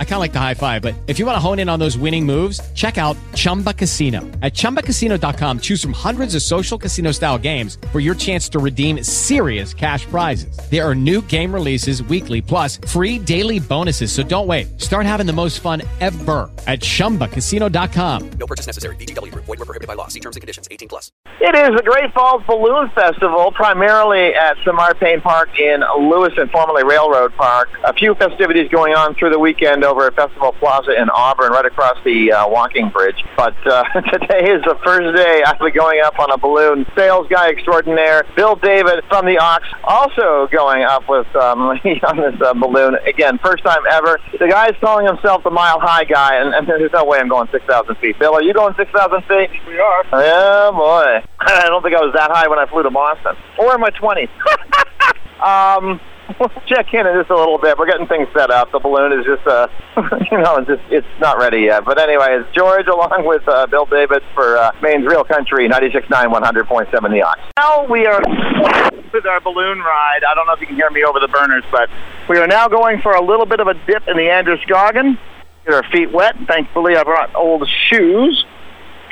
I kind of like the high five, but if you want to hone in on those winning moves, check out Chumba Casino. At ChumbaCasino.com, choose from hundreds of social casino style games for your chance to redeem serious cash prizes. There are new game releases weekly, plus free daily bonuses. So don't wait. Start having the most fun ever at ChumbaCasino.com. No purchase necessary. VGW Group. Void were prohibited by law. See terms and conditions. 18 plus. It is the Great Falls Balloon Festival, primarily at Simard-Payne Park in Lewiston formerly Railroad Park. A few festivities going on through the weekend over at Festival Plaza in Auburn, right across the uh, walking bridge. But uh, today is the first day I'll be going up on a balloon. Sales guy extraordinaire, Bill David from the Ox, also going up with um, on this uh, balloon. Again, first time ever. The guy's calling himself the Mile High guy, and, and there's no way I'm going 6,000 feet. Bill, are you going 6,000 feet? We are. Oh boy. I don't think I was that high when I flew to Boston. Or in my 20s. um, we'll check in in just a little bit. We're getting things set up. The balloon is just, uh, you know, it's just it's not ready yet. But anyway, it's George along with uh, Bill David for uh, Maine's Real Country, 96.9, 100.7 The Ox. Now we are with our balloon ride. I don't know if you can hear me over the burners, but we are now going for a little bit of a dip in the Androscoggin. Get our feet wet. Thankfully, I brought old shoes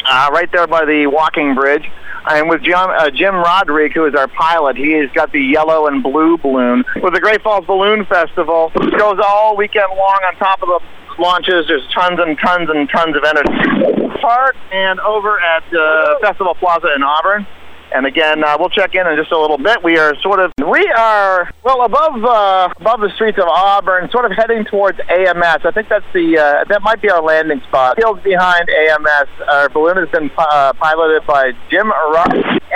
uh, right there by the walking bridge. I'm with Jim, uh, Jim Rodrigue, who is our pilot. He has got the yellow and blue balloon. With the Great Falls Balloon Festival, it goes all weekend long on top of the launches. There's tons and tons and tons of energy. Park and over at uh, Festival Plaza in Auburn. And again, uh, we'll check in in just a little bit. We are sort of, we are, well, above uh, above the streets of Auburn, sort of heading towards AMS. I think that's the, uh, that might be our landing spot. Fields behind AMS. Our balloon has been uh, piloted by Jim Ruck.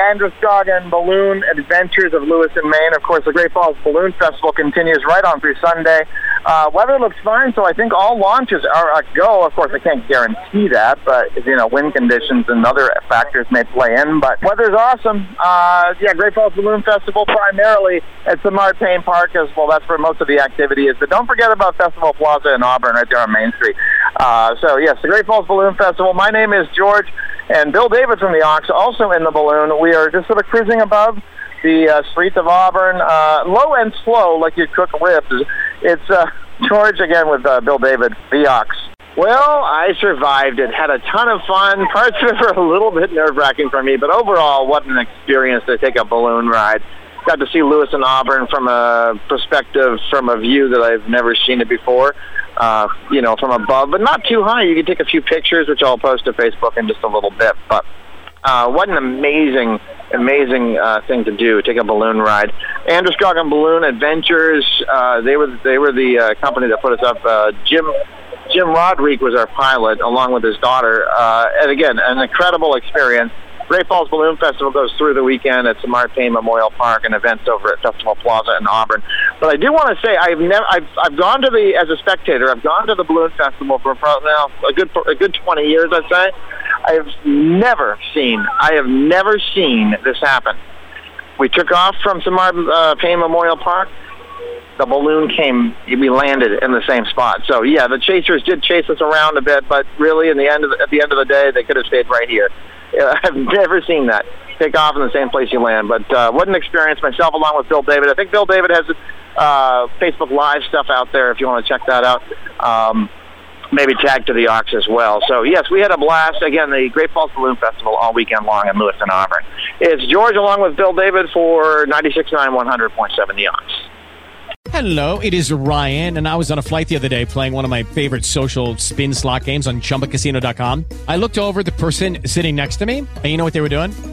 Androscoggin Balloon Adventures of Lewiston Maine. Of course, the Great Falls Balloon Festival continues right on through Sunday. Uh, weather looks fine, so I think all launches are a go. Of course, I can't guarantee that, but you know, wind conditions and other factors may play in. But weather's awesome. Uh, yeah, Great Falls Balloon Festival primarily at the Payne Park as well. That's where most of the activity is. But don't forget about Festival Plaza in Auburn, right there on Main Street. Uh, so yes, the Great Falls Balloon Festival. My name is George, and Bill David from the Ox, also in the balloon. We are just sort of cruising above the uh, streets of Auburn, uh, low and slow, like you cook ribs. It's uh, George again with uh, Bill David, the Ox. Well, I survived it. Had a ton of fun. Parts of it were a little bit nerve wracking for me, but overall, what an experience to take a balloon ride. Got to see Lewis and Auburn from a perspective, from a view that I've never seen it before. Uh, you know, from above, but not too high. You can take a few pictures, which I'll post to Facebook in just a little bit. But uh, what an amazing, amazing uh, thing to do! Take a balloon ride. Androscoggin Balloon Adventures. Uh, they were they were the uh, company that put us up. Uh, Jim Jim Rodrigue was our pilot, along with his daughter. Uh, and again, an incredible experience. Great Falls Balloon Festival goes through the weekend at Simard-Payne Memorial Park and events over at Festival Plaza in Auburn. But I do want to say I've never I've I've gone to the as a spectator. I've gone to the Balloon Festival for probably now a good for a good 20 years, I'd say. I've never seen I have never seen this happen. We took off from Simard uh, Payne Memorial Park the balloon came, we landed in the same spot. So yeah, the chasers did chase us around a bit, but really, in the end of at the end of the day, they could have stayed right here. I've never seen that take off in the same place you land. But uh, what an experience! Myself, along with Bill David. I think Bill David has uh, Facebook Live stuff out there if you want to check that out. Um, maybe tag to the Ox as well. So yes, we had a blast. Again, the Great Falls Balloon Festival all weekend long in Lewiston, Auburn. It's George along with Bill David for 96.9 100.7 The Ox. Hello, it is Ryan, and I was on a flight the other day playing one of my favorite social spin slot games on ChumbaCasino.com. I looked over the person sitting next to me, and you know what they were doing?